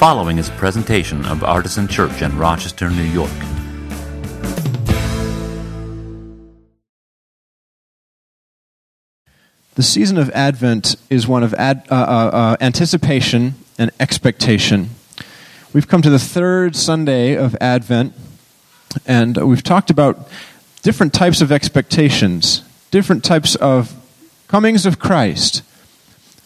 following is a presentation of Artisan Church in Rochester, New York. The season of Advent is one of ad, uh, uh, uh, anticipation and expectation. We've come to the third Sunday of Advent, and we've talked about different types of expectations, different types of comings of Christ.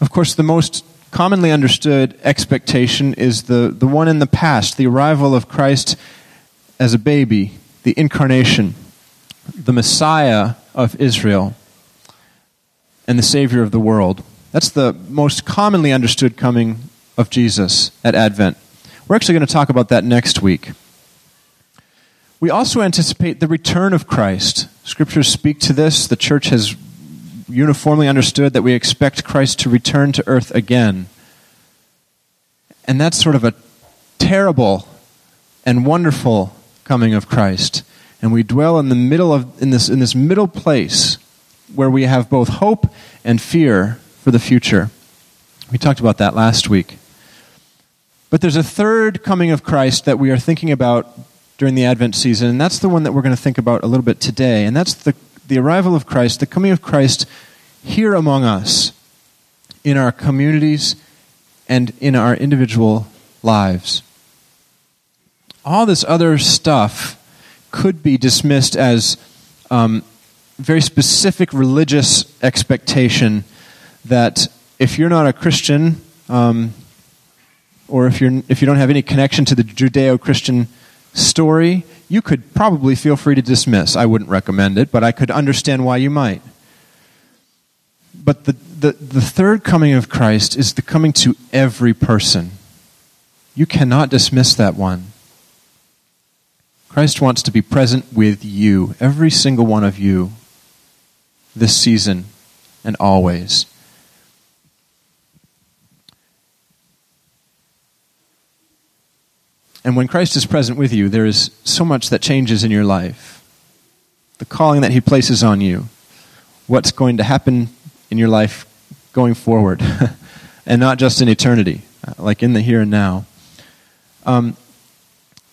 Of course, the most commonly understood expectation is the, the one in the past, the arrival of Christ as a baby, the incarnation, the Messiah of Israel, and the Savior of the world. That's the most commonly understood coming of Jesus at Advent. We're actually going to talk about that next week. We also anticipate the return of Christ. Scriptures speak to this. The church has uniformly understood that we expect Christ to return to earth again. And that's sort of a terrible and wonderful coming of Christ. And we dwell in the middle of in this in this middle place where we have both hope and fear for the future. We talked about that last week. But there's a third coming of Christ that we are thinking about during the Advent season, and that's the one that we're going to think about a little bit today. And that's the the arrival of Christ, the coming of Christ here among us, in our communities and in our individual lives. All this other stuff could be dismissed as um, very specific religious expectation that if you're not a Christian, um, or if, you're, if you don't have any connection to the Judeo Christian story, you could probably feel free to dismiss. I wouldn't recommend it, but I could understand why you might. But the, the, the third coming of Christ is the coming to every person. You cannot dismiss that one. Christ wants to be present with you, every single one of you, this season and always. And when Christ is present with you, there is so much that changes in your life. The calling that He places on you, what's going to happen in your life going forward, and not just in eternity, uh, like in the here and now. Um,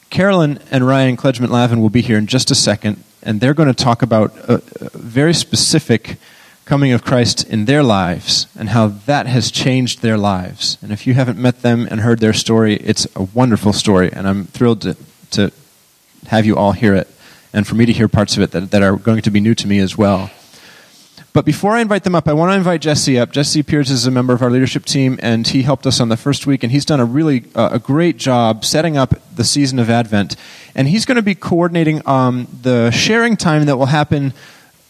Carolyn and Ryan Kledgman Lavin will be here in just a second, and they're going to talk about a, a very specific coming of Christ in their lives and how that has changed their lives. And if you haven't met them and heard their story, it's a wonderful story, and I'm thrilled to, to have you all hear it and for me to hear parts of it that, that are going to be new to me as well. But before I invite them up, I want to invite Jesse up. Jesse Pierce is a member of our leadership team, and he helped us on the first week, and he's done a really uh, a great job setting up the season of Advent. And he's going to be coordinating um, the sharing time that will happen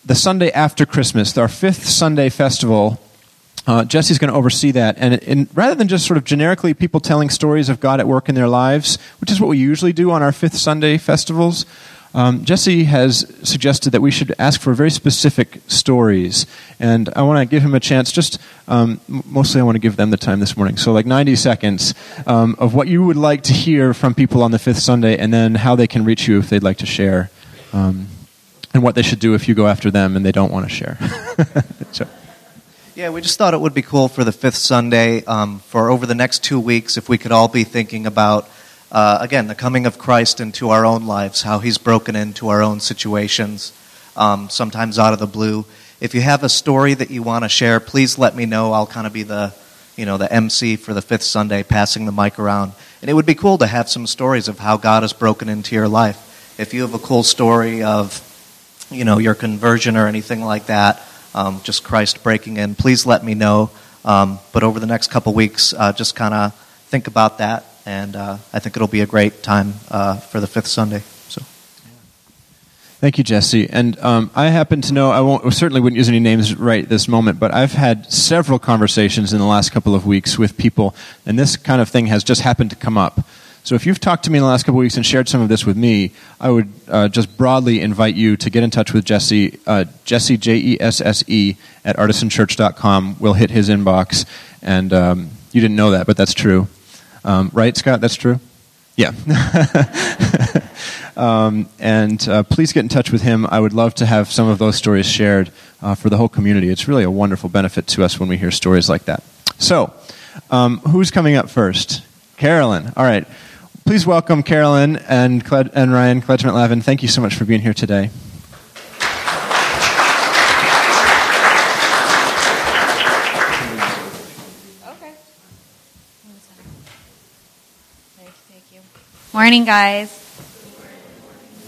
the Sunday after Christmas, our fifth Sunday festival. Uh, Jesse's going to oversee that. And, and, rather than just sort of generically people telling stories of God at work in their lives, which is what we usually do on our fifth Sunday festivals, um, Jesse has suggested that we should ask for very specific stories. And I want to give him a chance, just um, mostly I want to give them the time this morning. So, like 90 seconds um, of what you would like to hear from people on the fifth Sunday, and then how they can reach you if they'd like to share. And what they should do if you go after them and they don't want to share. so. Yeah, we just thought it would be cool for the fifth Sunday um, for over the next two weeks if we could all be thinking about, uh, again, the coming of Christ into our own lives, how he's broken into our own situations, um, sometimes out of the blue. If you have a story that you want to share, please let me know. I'll kind of be the, you know, the MC for the fifth Sunday, passing the mic around. And it would be cool to have some stories of how God has broken into your life. If you have a cool story of you know, your conversion or anything like that, um, just Christ breaking in, please let me know. Um, but over the next couple weeks, uh, just kind of think about that, and uh, I think it'll be a great time uh, for the fifth Sunday. So. Thank you, Jesse. And um, I happen to know, I won't, certainly wouldn't use any names right this moment, but I've had several conversations in the last couple of weeks with people, and this kind of thing has just happened to come up. So if you've talked to me in the last couple of weeks and shared some of this with me, I would uh, just broadly invite you to get in touch with Jesse, uh, Jesse, J E S S E, at artisanchurch.com. We'll hit his inbox. And um, you didn't know that, but that's true. Um, right, Scott? That's true? Yeah. um, and uh, please get in touch with him. I would love to have some of those stories shared uh, for the whole community. It's really a wonderful benefit to us when we hear stories like that. So, um, who's coming up first? Carolyn. All right. Please welcome Carolyn and, and Ryan Kledgement Lavin. Thank you so much for being here today. Okay. Morning, guys.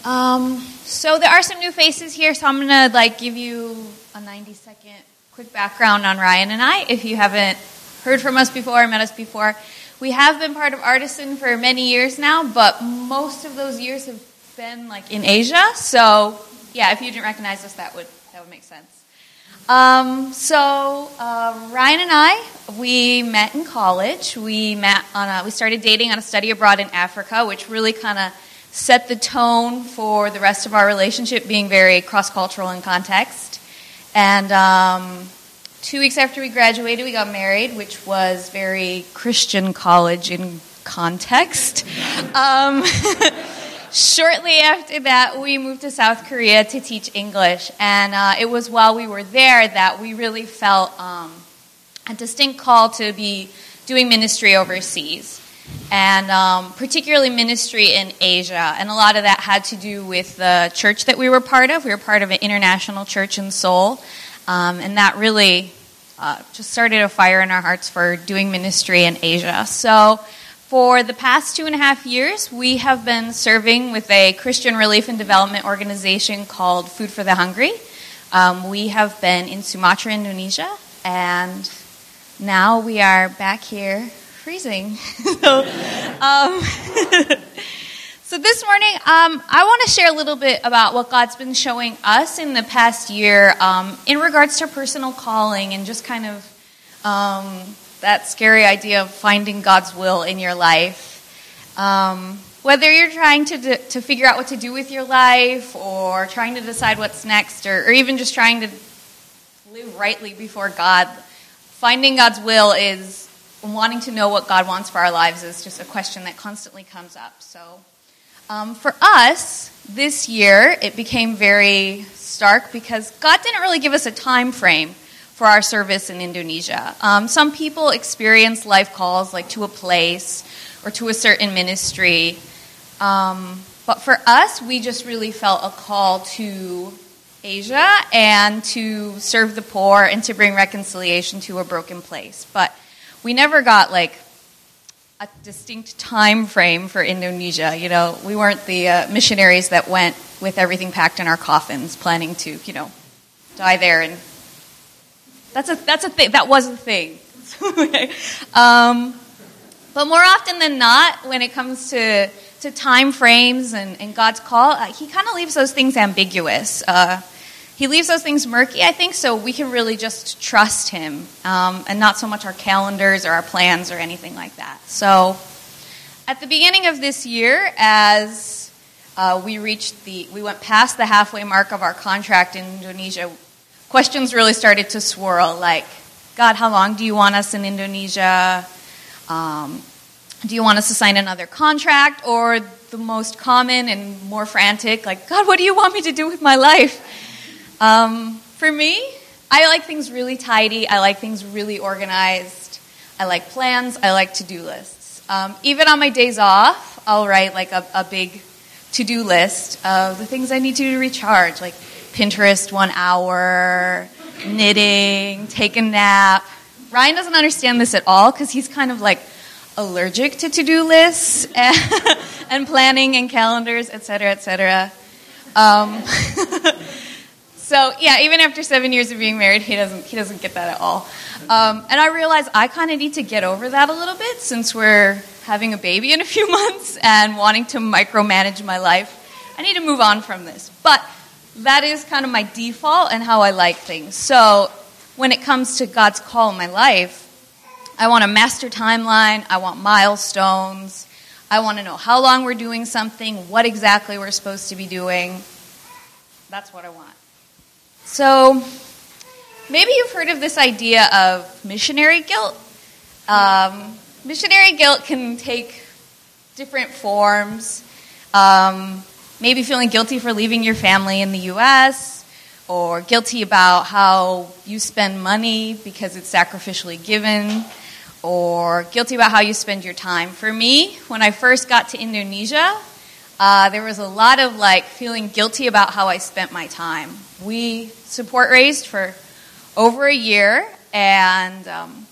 Um, so there are some new faces here, so I'm gonna like give you a 90 second quick background on Ryan and I. If you haven't heard from us before or met us before, we have been part of Artisan for many years now, but most of those years have been like in Asia. So yeah, if you didn't recognize us, that would that would make sense. Um, so uh, Ryan and I, we met in college. We met on a, we started dating on a study abroad in Africa, which really kind of set the tone for the rest of our relationship, being very cross cultural in context. And um, two weeks after we graduated, we got married, which was very Christian college in context. Um, shortly after that, we moved to South Korea to teach English. And uh, it was while we were there that we really felt um, a distinct call to be doing ministry overseas. And um, particularly ministry in Asia. And a lot of that had to do with the church that we were part of. We were part of an international church in Seoul. Um, and that really uh, just started a fire in our hearts for doing ministry in Asia. So, for the past two and a half years, we have been serving with a Christian relief and development organization called Food for the Hungry. Um, we have been in Sumatra, Indonesia, and now we are back here freezing. so, um, so, this morning, um, I want to share a little bit about what God's been showing us in the past year um, in regards to personal calling and just kind of um, that scary idea of finding God's will in your life. Um, whether you're trying to, d- to figure out what to do with your life or trying to decide what's next or, or even just trying to live rightly before God, finding God's will is wanting to know what God wants for our lives is just a question that constantly comes up. So, um, for us, this year, it became very stark because God didn't really give us a time frame for our service in Indonesia. Um, some people experience life calls like to a place or to a certain ministry. Um, but for us, we just really felt a call to Asia and to serve the poor and to bring reconciliation to a broken place. But we never got like a distinct time frame for Indonesia. You know, we weren't the uh, missionaries that went with everything packed in our coffins, planning to, you know, die there. And that's a that's a thing. That was a thing. um, but more often than not, when it comes to to time frames and, and God's call, uh, He kind of leaves those things ambiguous. Uh, he leaves those things murky, I think, so we can really just trust Him um, and not so much our calendars or our plans or anything like that. So, at the beginning of this year, as uh, we reached the, we went past the halfway mark of our contract in Indonesia, questions really started to swirl like, God, how long do you want us in Indonesia? Um, do you want us to sign another contract? Or the most common and more frantic, like, God, what do you want me to do with my life? Um, for me, I like things really tidy. I like things really organized. I like plans. I like to do lists. Um, even on my days off, I'll write like a, a big to do list of the things I need to, do to recharge, like Pinterest one hour, knitting, take a nap. Ryan doesn't understand this at all because he's kind of like allergic to to do lists and, and planning and calendars, et etc., etc. Um, So yeah, even after seven years of being married, he doesn't he doesn't get that at all. Um, and I realize I kind of need to get over that a little bit since we're having a baby in a few months and wanting to micromanage my life. I need to move on from this, but that is kind of my default and how I like things. So when it comes to God's call in my life, I want a master timeline. I want milestones. I want to know how long we're doing something, what exactly we're supposed to be doing. That's what I want. So, maybe you've heard of this idea of missionary guilt. Um, missionary guilt can take different forms. Um, maybe feeling guilty for leaving your family in the U.S., or guilty about how you spend money because it's sacrificially given, or guilty about how you spend your time. For me, when I first got to Indonesia, uh, there was a lot of like feeling guilty about how I spent my time. We support raised for over a year, and um,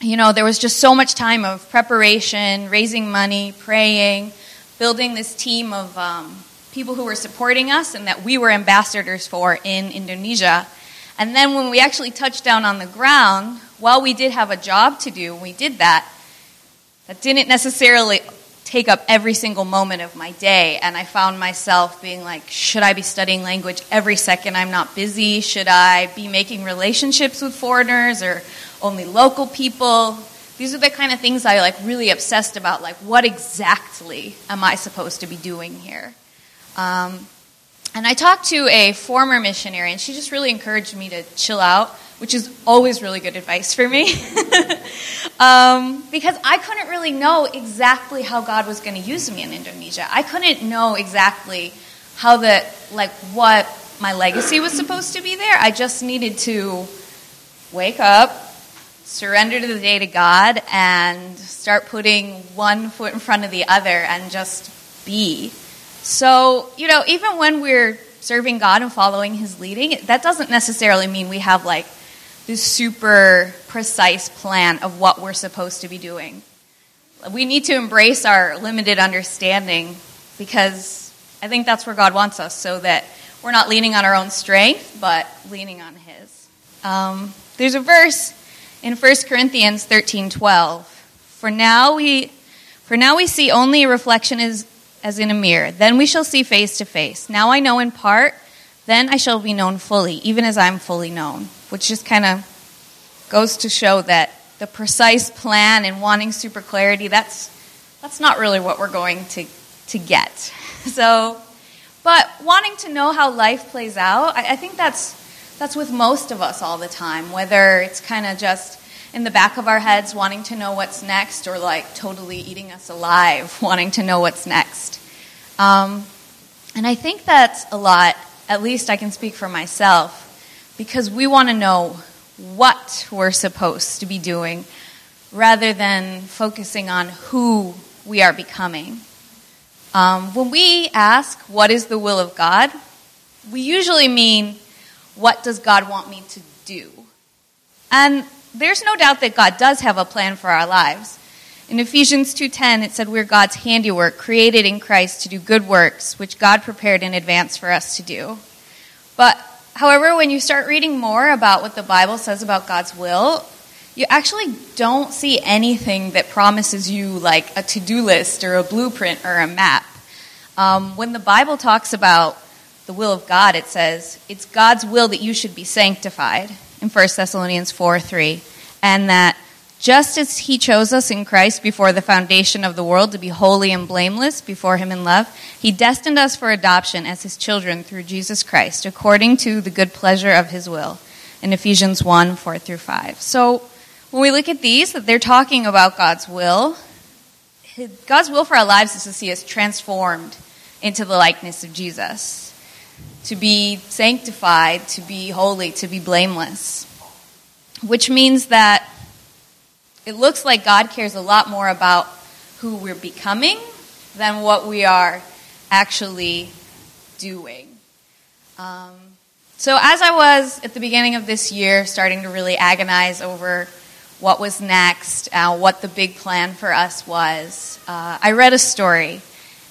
you know there was just so much time of preparation, raising money, praying, building this team of um, people who were supporting us and that we were ambassadors for in Indonesia. And then when we actually touched down on the ground, while we did have a job to do, we did that. That didn't necessarily take up every single moment of my day. And I found myself being like, should I be studying language every second I'm not busy? Should I be making relationships with foreigners or only local people? These are the kind of things I like really obsessed about. Like, what exactly am I supposed to be doing here? Um, and I talked to a former missionary, and she just really encouraged me to chill out, which is always really good advice for me. um, because I couldn't really know exactly how God was going to use me in Indonesia. I couldn't know exactly how the, like, what my legacy was supposed to be there. I just needed to wake up, surrender to the day to God, and start putting one foot in front of the other and just be. So, you know, even when we're serving God and following His leading, that doesn't necessarily mean we have like this super precise plan of what we're supposed to be doing. We need to embrace our limited understanding because I think that's where God wants us so that we're not leaning on our own strength, but leaning on His. Um, there's a verse in 1 Corinthians 13 12. For now we, for now we see only a reflection is as in a mirror. Then we shall see face to face. Now I know in part, then I shall be known fully, even as I'm fully known. Which just kind of goes to show that the precise plan and wanting super clarity, that's, that's not really what we're going to, to get. So, but wanting to know how life plays out, I, I think that's, that's with most of us all the time, whether it's kind of just in the back of our heads wanting to know what's next or like totally eating us alive wanting to know what's next um, and i think that's a lot at least i can speak for myself because we want to know what we're supposed to be doing rather than focusing on who we are becoming. Um, when we ask what is the will of god? we usually mean what does god want me to do? And there's no doubt that God does have a plan for our lives. In Ephesians 2:10 it said we're God's handiwork created in Christ to do good works which God prepared in advance for us to do. But however when you start reading more about what the Bible says about God's will, you actually don't see anything that promises you like a to-do list or a blueprint or a map. Um, when the Bible talks about the will of God, it says it's God's will that you should be sanctified in 1 Thessalonians 4 3, and that just as he chose us in Christ before the foundation of the world to be holy and blameless before him in love, he destined us for adoption as his children through Jesus Christ, according to the good pleasure of his will. In Ephesians 1 4 through 5. So when we look at these, that they're talking about God's will, God's will for our lives is to see us transformed into the likeness of Jesus to be sanctified, to be holy, to be blameless. Which means that it looks like God cares a lot more about who we're becoming than what we are actually doing. Um, so, as I was at the beginning of this year, starting to really agonize over what was next, uh, what the big plan for us was, uh, I read a story.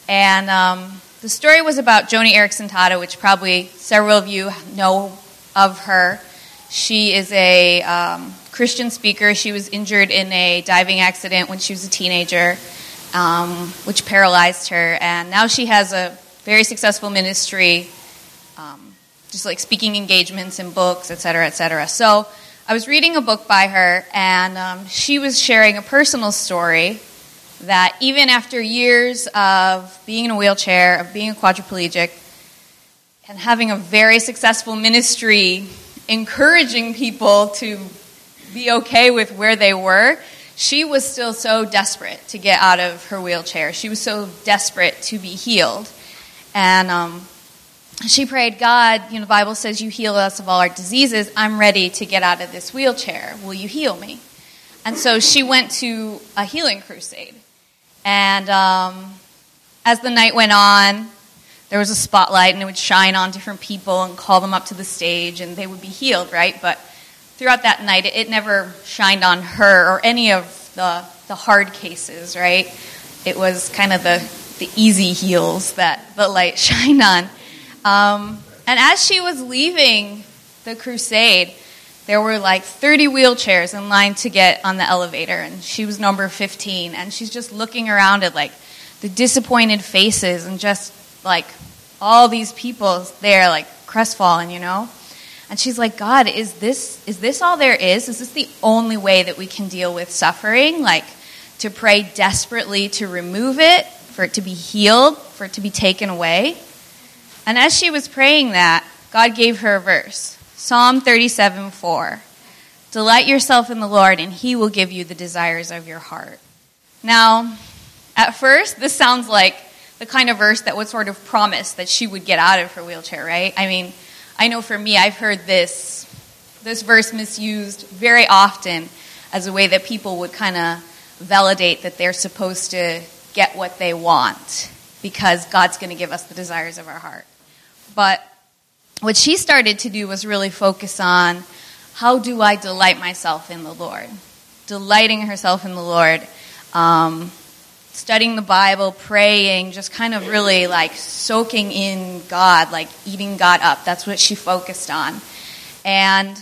And um, the story was about Joni Eareckson Tada, which probably several of you know of her. She is a um, Christian speaker. She was injured in a diving accident when she was a teenager, um, which paralyzed her. And now she has a very successful ministry, um, just like speaking engagements and books, et cetera, et cetera. So I was reading a book by her, and um, she was sharing a personal story that even after years of being in a wheelchair, of being a quadriplegic, and having a very successful ministry encouraging people to be okay with where they were, she was still so desperate to get out of her wheelchair. She was so desperate to be healed. And um, she prayed, God, you know, the Bible says you heal us of all our diseases. I'm ready to get out of this wheelchair. Will you heal me? And so she went to a healing crusade. And um, as the night went on, there was a spotlight and it would shine on different people and call them up to the stage and they would be healed, right? But throughout that night, it, never shined on her or any of the, the hard cases, right? It was kind of the, the easy heals that the light shined on. Um, and as she was leaving the crusade, there were like 30 wheelchairs in line to get on the elevator, and she was number 15. And she's just looking around at like the disappointed faces and just like all these people there, like crestfallen, you know? And she's like, God, is this, is this all there is? Is this the only way that we can deal with suffering? Like, to pray desperately to remove it, for it to be healed, for it to be taken away? And as she was praying that, God gave her a verse Psalm 37 4. Delight yourself in the Lord, and he will give you the desires of your heart. Now, at first, this sounds like the kind of verse that would sort of promise that she would get out of her wheelchair, right? I mean, I know for me, I've heard this, this verse misused very often as a way that people would kind of validate that they're supposed to get what they want because God's going to give us the desires of our heart. But what she started to do was really focus on how do I delight myself in the Lord? Delighting herself in the Lord. Um, studying the Bible, praying, just kind of really like soaking in God, like eating God up. That's what she focused on. And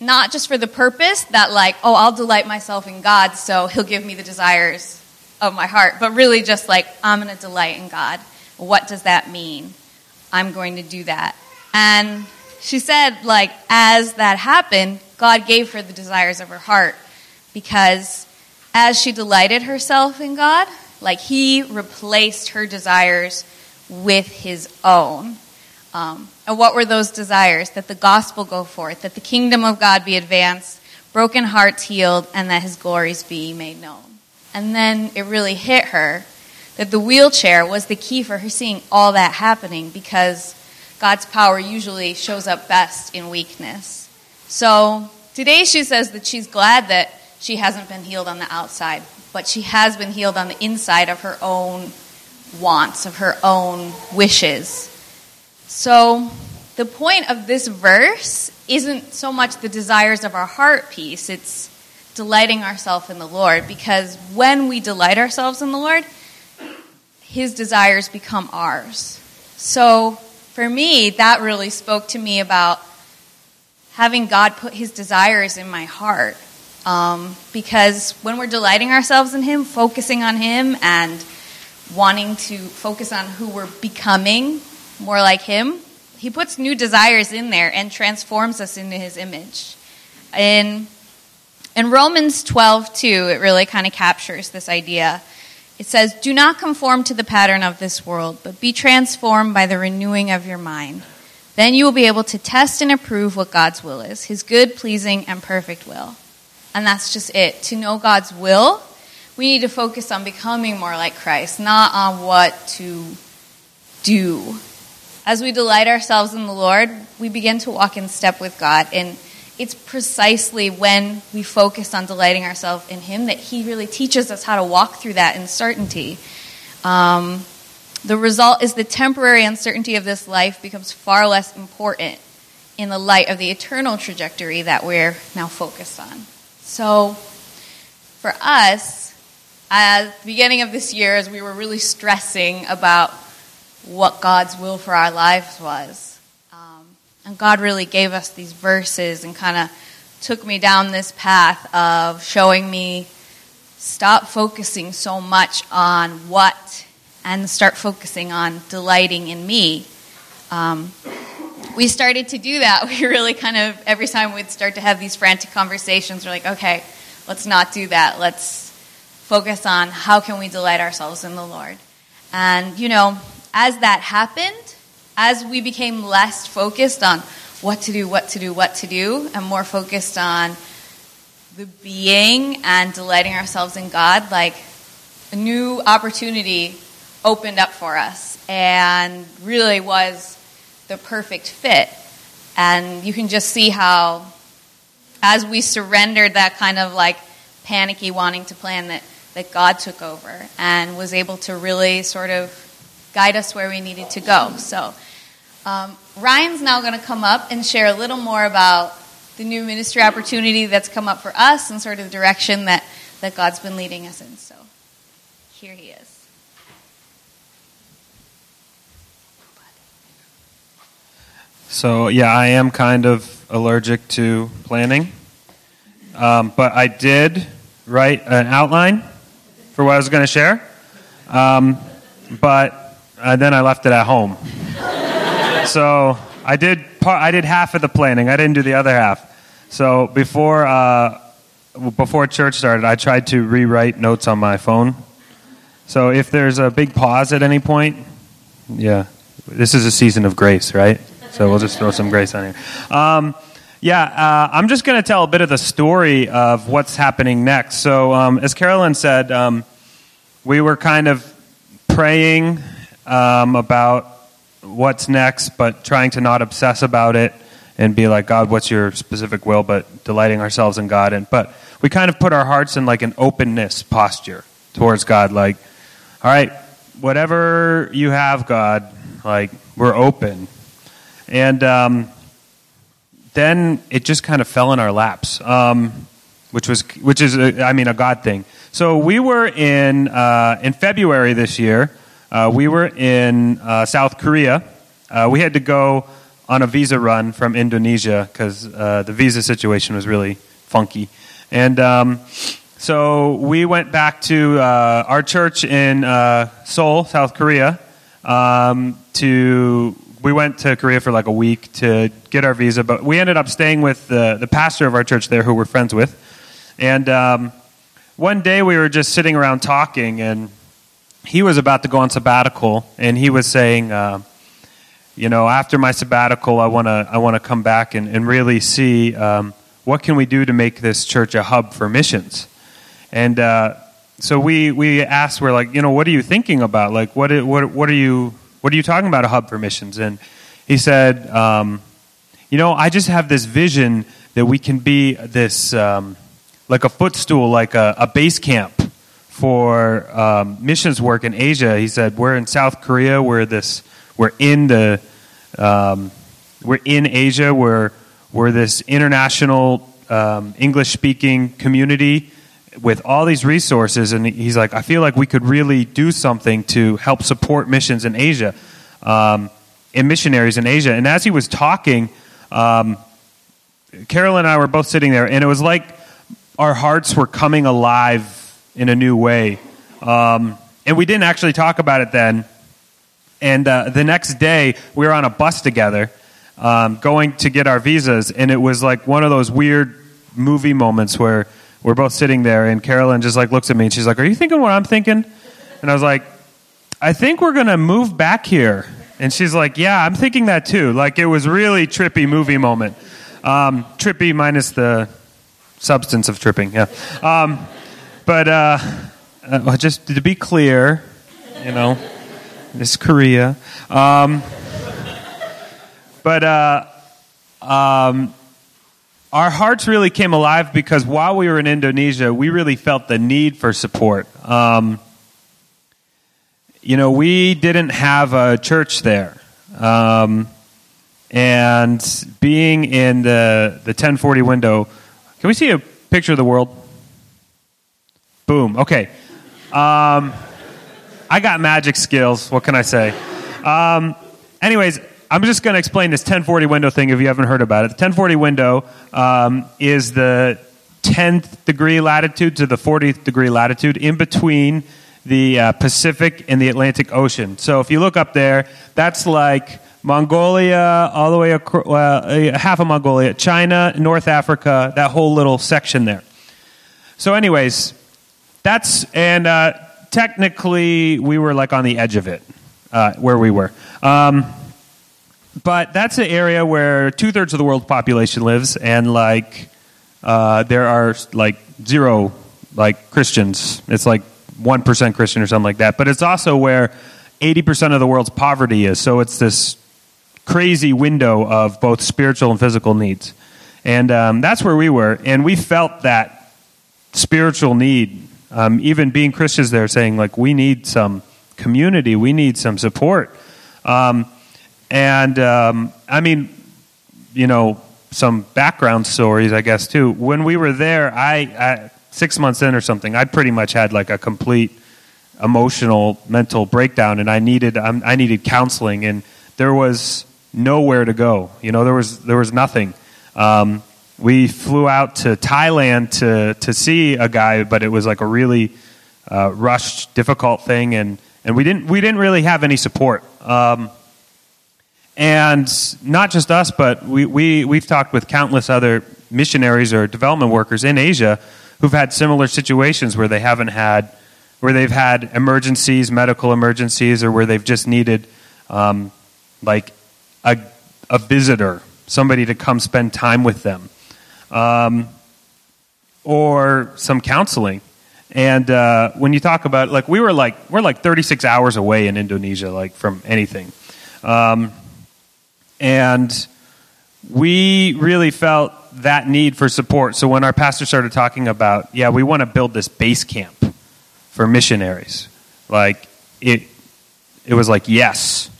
not just for the purpose that, like, oh, I'll delight myself in God, so he'll give me the desires of my heart, but really just like, I'm going to delight in God. What does that mean? I'm going to do that. And she said, like, as that happened, God gave her the desires of her heart because as she delighted herself in God, like He replaced her desires with His own. Um, and what were those desires? That the gospel go forth, that the kingdom of God be advanced, broken hearts healed, and that His glories be made known. And then it really hit her that the wheelchair was the key for her seeing all that happening because God's power usually shows up best in weakness. So today she says that she's glad that she hasn't been healed on the outside, but she has been healed on the inside of her own wants, of her own wishes. So, the point of this verse isn't so much the desires of our heart piece, it's delighting ourselves in the Lord, because when we delight ourselves in the Lord, His desires become ours. So, for me, that really spoke to me about having God put His desires in my heart um, because when we're delighting ourselves in Him, focusing on Him, and wanting to focus on who we're becoming more like Him, He puts new desires in there and transforms us into His image. In, in Romans 12, 2, it really kind of captures this idea. It says, Do not conform to the pattern of this world, but be transformed by the renewing of your mind. Then you will be able to test and approve what God's will is, His good, pleasing, and perfect will. And that's just it. To know God's will, we need to focus on becoming more like Christ, not on what to do. As we delight ourselves in the Lord, we begin to walk in step with God. And it's precisely when we focus on delighting ourselves in Him that He really teaches us how to walk through that uncertainty. Um, the result is the temporary uncertainty of this life becomes far less important in the light of the eternal trajectory that we're now focused on. So, for us, at the beginning of this year, as we were really stressing about what God's will for our lives was, um, and God really gave us these verses and kind of took me down this path of showing me stop focusing so much on what and start focusing on delighting in me. Um, we started to do that. We really kind of, every time we'd start to have these frantic conversations, we're like, okay, let's not do that. Let's focus on how can we delight ourselves in the Lord. And, you know, as that happened, as we became less focused on what to do, what to do, what to do, and more focused on the being and delighting ourselves in God, like a new opportunity opened up for us and really was the perfect fit. And you can just see how, as we surrendered that kind of like panicky, wanting to plan, that, that God took over and was able to really sort of guide us where we needed to go. So, um, Ryan's now going to come up and share a little more about the new ministry opportunity that's come up for us and sort of the direction that, that God's been leading us in. So, here he is. So, yeah, I am kind of allergic to planning. Um, but I did write an outline for what I was going to share. Um, but uh, then I left it at home. so I did, part, I did half of the planning, I didn't do the other half. So before, uh, before church started, I tried to rewrite notes on my phone. So if there's a big pause at any point, yeah, this is a season of grace, right? So we'll just throw some grace on here. Um, yeah, uh, I'm just going to tell a bit of the story of what's happening next. So, um, as Carolyn said, um, we were kind of praying um, about what's next, but trying to not obsess about it and be like, God, what's your specific will? But delighting ourselves in God. And but we kind of put our hearts in like an openness posture towards God, like, all right, whatever you have, God, like we're open and um, then it just kind of fell in our laps, um, which was which is a, I mean a God thing. So we were in uh, in February this year. Uh, we were in uh, South Korea. Uh, we had to go on a visa run from Indonesia because uh, the visa situation was really funky, and. Um, so we went back to uh, our church in Seoul, South Korea, um, to we went to Korea for like a week to get our visa, but we ended up staying with the, the pastor of our church there who we're friends with. And um, one day we were just sitting around talking, and he was about to go on sabbatical, and he was saying, uh, you know, after my sabbatical, I want to I want to come back and, and really see um, what can we do to make this church a hub for missions. And uh, so we we asked, we're like, you know, what are you thinking about? Like, what what what are you what are you talking about, a hub for missions? And he said, um, You know, I just have this vision that we can be this, um, like a footstool, like a, a base camp for um, missions work in Asia. He said, We're in South Korea, we're, this, we're in the. Um, we're in Asia. We're, we're this international um, English speaking community with all these resources, and he's like, I feel like we could really do something to help support missions in Asia, um, and missionaries in Asia. And as he was talking, um, Carol and I were both sitting there, and it was like our hearts were coming alive in a new way. Um, and we didn't actually talk about it then. And uh, the next day, we were on a bus together, um, going to get our visas, and it was like one of those weird movie moments where we're both sitting there, and Carolyn just like looks at me and she's like, "Are you thinking what I'm thinking?" And I was like, "I think we're gonna move back here." And she's like, "Yeah, I'm thinking that too." Like it was really trippy movie moment. Um, trippy minus the substance of tripping. Yeah. Um, but uh, uh, just to be clear, you know, this Korea. Um, but uh, um, our hearts really came alive because while we were in Indonesia, we really felt the need for support. Um, you know, we didn't have a church there. Um, and being in the, the 1040 window, can we see a picture of the world? Boom. Okay. Um, I got magic skills. What can I say? Um, anyways, I'm just going to explain this 1040 window thing if you haven't heard about it. The 1040 window um, is the 10th degree latitude to the 40th degree latitude in between the uh, Pacific and the Atlantic Ocean. So if you look up there, that's like Mongolia, all the way across, uh, half of Mongolia, China, North Africa, that whole little section there. So, anyways, that's, and uh, technically we were like on the edge of it, uh, where we were. Um, but that's an area where two thirds of the world's population lives, and like uh, there are like zero like Christians. It's like one percent Christian or something like that. But it's also where eighty percent of the world's poverty is. So it's this crazy window of both spiritual and physical needs, and um, that's where we were, and we felt that spiritual need. Um, even being Christians, they're saying like we need some community, we need some support. Um, and um, I mean, you know, some background stories, I guess too. When we were there, I, I six months in or something, I pretty much had like a complete emotional, mental breakdown, and I needed um, I needed counseling, and there was nowhere to go. You know, there was there was nothing. Um, we flew out to Thailand to to see a guy, but it was like a really uh, rushed, difficult thing, and and we didn't we didn't really have any support. Um, and not just us, but we, we, we've talked with countless other missionaries or development workers in Asia who've had similar situations where they haven't had, where they've had emergencies, medical emergencies, or where they've just needed um, like a, a visitor, somebody to come spend time with them, um, or some counseling. And uh, when you talk about like we were like we're like 36 hours away in Indonesia, like from anything. Um, and we really felt that need for support. So when our pastor started talking about, yeah, we want to build this base camp for missionaries, like it, it was like, yes,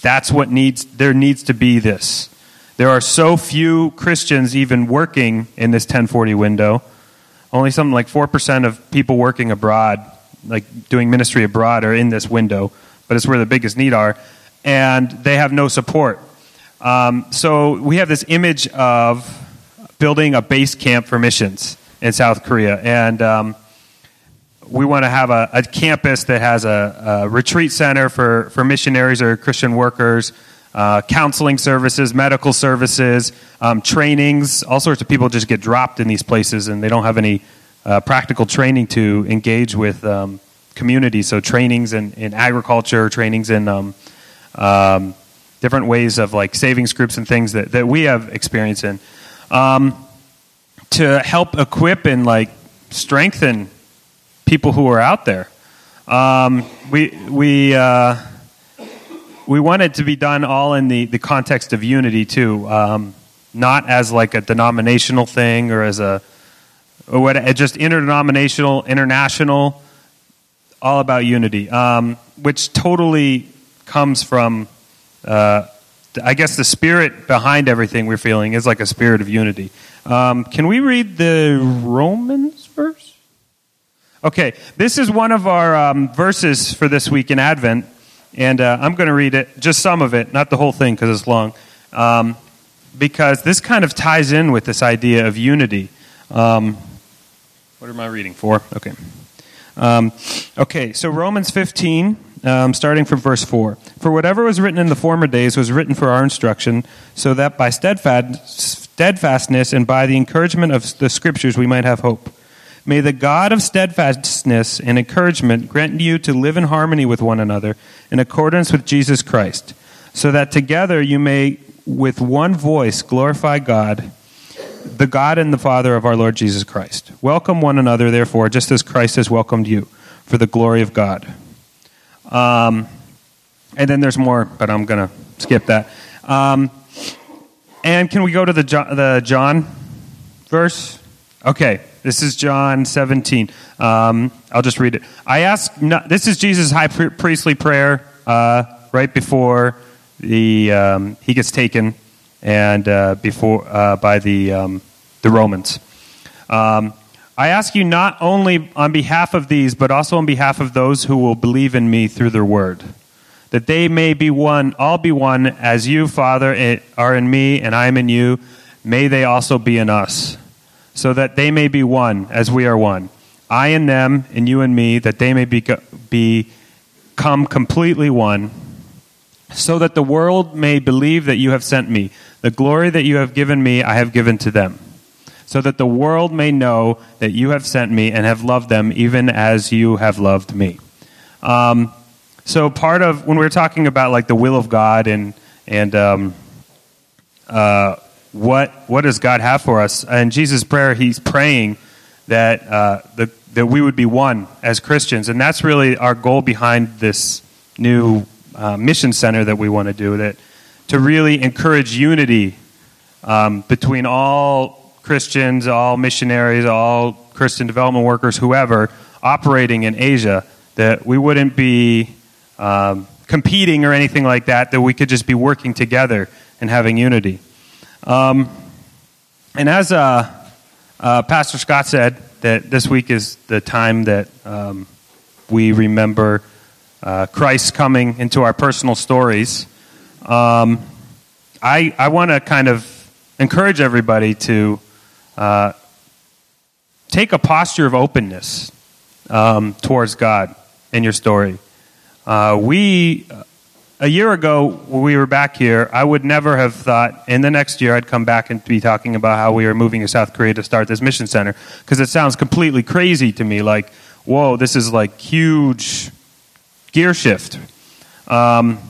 that's what needs, there needs to be this. There are so few Christians even working in this 1040 window. Only something like 4% of people working abroad, like doing ministry abroad, are in this window, but it's where the biggest need are. And they have no support. Um, so we have this image of building a base camp for missions in South Korea, and um, we want to have a, a, campus that has a, a, retreat center for, for missionaries or Christian workers, uh, counseling services, medical services, um, trainings. All sorts of people just get dropped in these places, and they don't have any uh, practical training to engage with um, communities. So trainings in, in agriculture, trainings in um, um, different ways of like savings groups and things that, that we have experience in um, to help equip and like strengthen people who are out there. Um, we we uh, we want it to be done all in the, the context of unity too um, not as like a denominational thing or as a or what just interdenominational international all about unity um, which totally comes from uh, I guess the spirit behind everything we're feeling is like a spirit of unity. Um, can we read the Romans verse? Okay, this is one of our um, verses for this week in Advent, and uh, I'm going to read it, just some of it, not the whole thing because it's long, um, because this kind of ties in with this idea of unity. Um, what am I reading for? Okay. Um, okay, so Romans 15 um, starting from verse 4. For whatever was written in the former days was written for our instruction, so that by steadfastness and by the encouragement of the Scriptures we might have hope. May the God of steadfastness and encouragement grant you to live in harmony with one another in accordance with Jesus Christ, so that together you may with one voice glorify God, the God and the Father of our Lord Jesus Christ. Welcome one another, therefore, just as Christ has welcomed you, for the glory of God. Um, and then there's more, but I'm going to skip that. Um, and can we go to the John, the John verse? Okay, this is John 17. Um, I'll just read it. I ask, no, this is Jesus' high priestly prayer uh, right before the um, he gets taken and uh, before uh, by the um, the Romans. I ask you not only on behalf of these, but also on behalf of those who will believe in me through their word, that they may be one, all be one, as you, Father, are in me and I am in you. May they also be in us, so that they may be one, as we are one. I and them, and you and me, that they may be, become completely one, so that the world may believe that you have sent me. The glory that you have given me, I have given to them so that the world may know that you have sent me and have loved them even as you have loved me. Um, so part of when we are talking about like the will of God and and um, uh, what what does God have for us? In Jesus' prayer, he's praying that uh, the, that we would be one as Christians, and that's really our goal behind this new uh, mission center that we want to do. That to really encourage unity um, between all Christians, all missionaries, all Christian development workers, whoever, operating in Asia, that we wouldn't be um, competing or anything like that, that we could just be working together and having unity. Um, and as uh, uh, Pastor Scott said, that this week is the time that um, we remember uh, Christ coming into our personal stories. Um, I, I want to kind of encourage everybody to uh, take a posture of openness um, towards God in your story. Uh, we, a year ago, when we were back here, I would never have thought in the next year I'd come back and be talking about how we are moving to South Korea to start this mission center because it sounds completely crazy to me. Like, whoa, this is like huge gear shift. Um,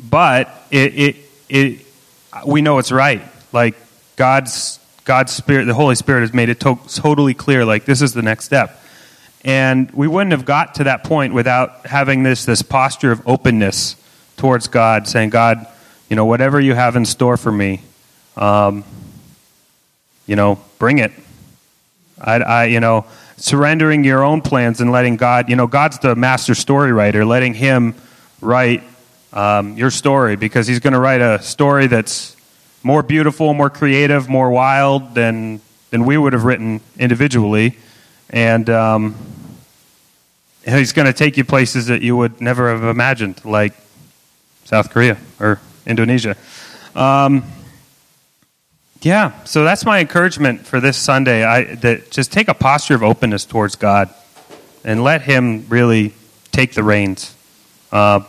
but it, it, it, we know it's right. Like God's God's spirit, the Holy Spirit has made it to- totally clear. Like this is the next step. And we wouldn't have got to that point without having this, this posture of openness towards God, saying, God, you know, whatever you have in store for me, um, you know, bring it. I, I, you know, surrendering your own plans and letting God, you know, God's the master story writer, letting Him write um, your story because He's going to write a story that's more beautiful, more creative, more wild than, than we would have written individually. And, um, he's going to take you places that you would never have imagined, like South Korea or Indonesia. Um, yeah, so that's my encouragement for this Sunday. I that just take a posture of openness towards God, and let Him really take the reins. Uh,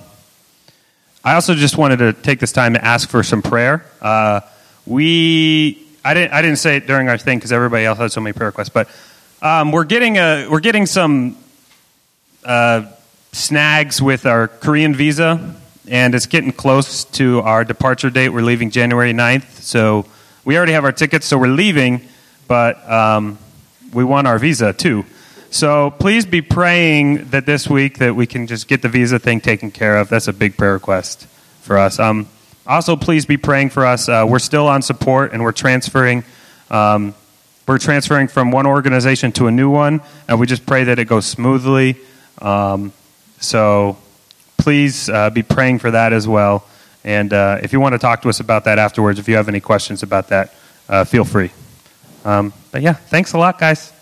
I also just wanted to take this time to ask for some prayer. Uh, we, I didn't, I didn't say it during our thing because everybody else had so many prayer requests, but um, we're getting a, we're getting some uh, snags with our Korean visa, and it's getting close to our departure date. We're leaving January 9th, so we already have our tickets, so we're leaving, but um, we want our visa too. So please be praying that this week that we can just get the visa thing taken care of. That's a big prayer request for us. Um, also, please be praying for us. Uh, we're still on support, and we're transferring. Um, we're transferring from one organization to a new one, and we just pray that it goes smoothly. Um, so please uh, be praying for that as well. And uh, if you want to talk to us about that afterwards, if you have any questions about that, uh, feel free. Um, but yeah, thanks a lot, guys.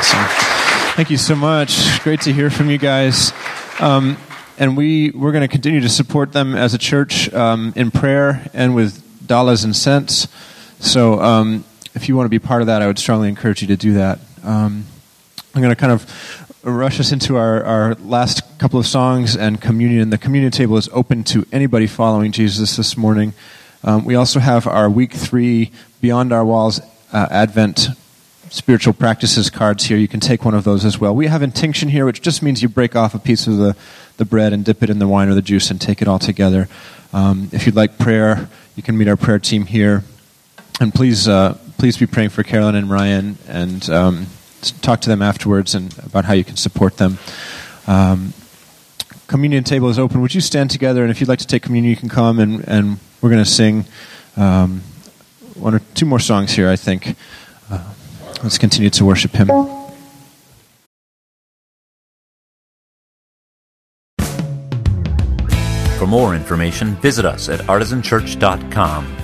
Awesome. Thank you so much. Great to hear from you guys. Um, and we, we're going to continue to support them as a church um, in prayer and with dollars and cents. So um, if you want to be part of that, I would strongly encourage you to do that. Um, I'm going to kind of rush us into our, our last couple of songs and communion. The communion table is open to anybody following Jesus this morning. Um, we also have our week three Beyond Our Walls uh, Advent spiritual practices cards here. You can take one of those as well. We have intinction here, which just means you break off a piece of the, the bread and dip it in the wine or the juice and take it all together. Um, if you'd like prayer, you can meet our prayer team here. And please, uh, please be praying for Carolyn and Ryan and um, talk to them afterwards and about how you can support them. Um, communion table is open. Would you stand together? And if you'd like to take communion, you can come and, and we're going to sing um, one or two more songs here, I think. Let's continue to worship Him. For more information, visit us at artisanchurch.com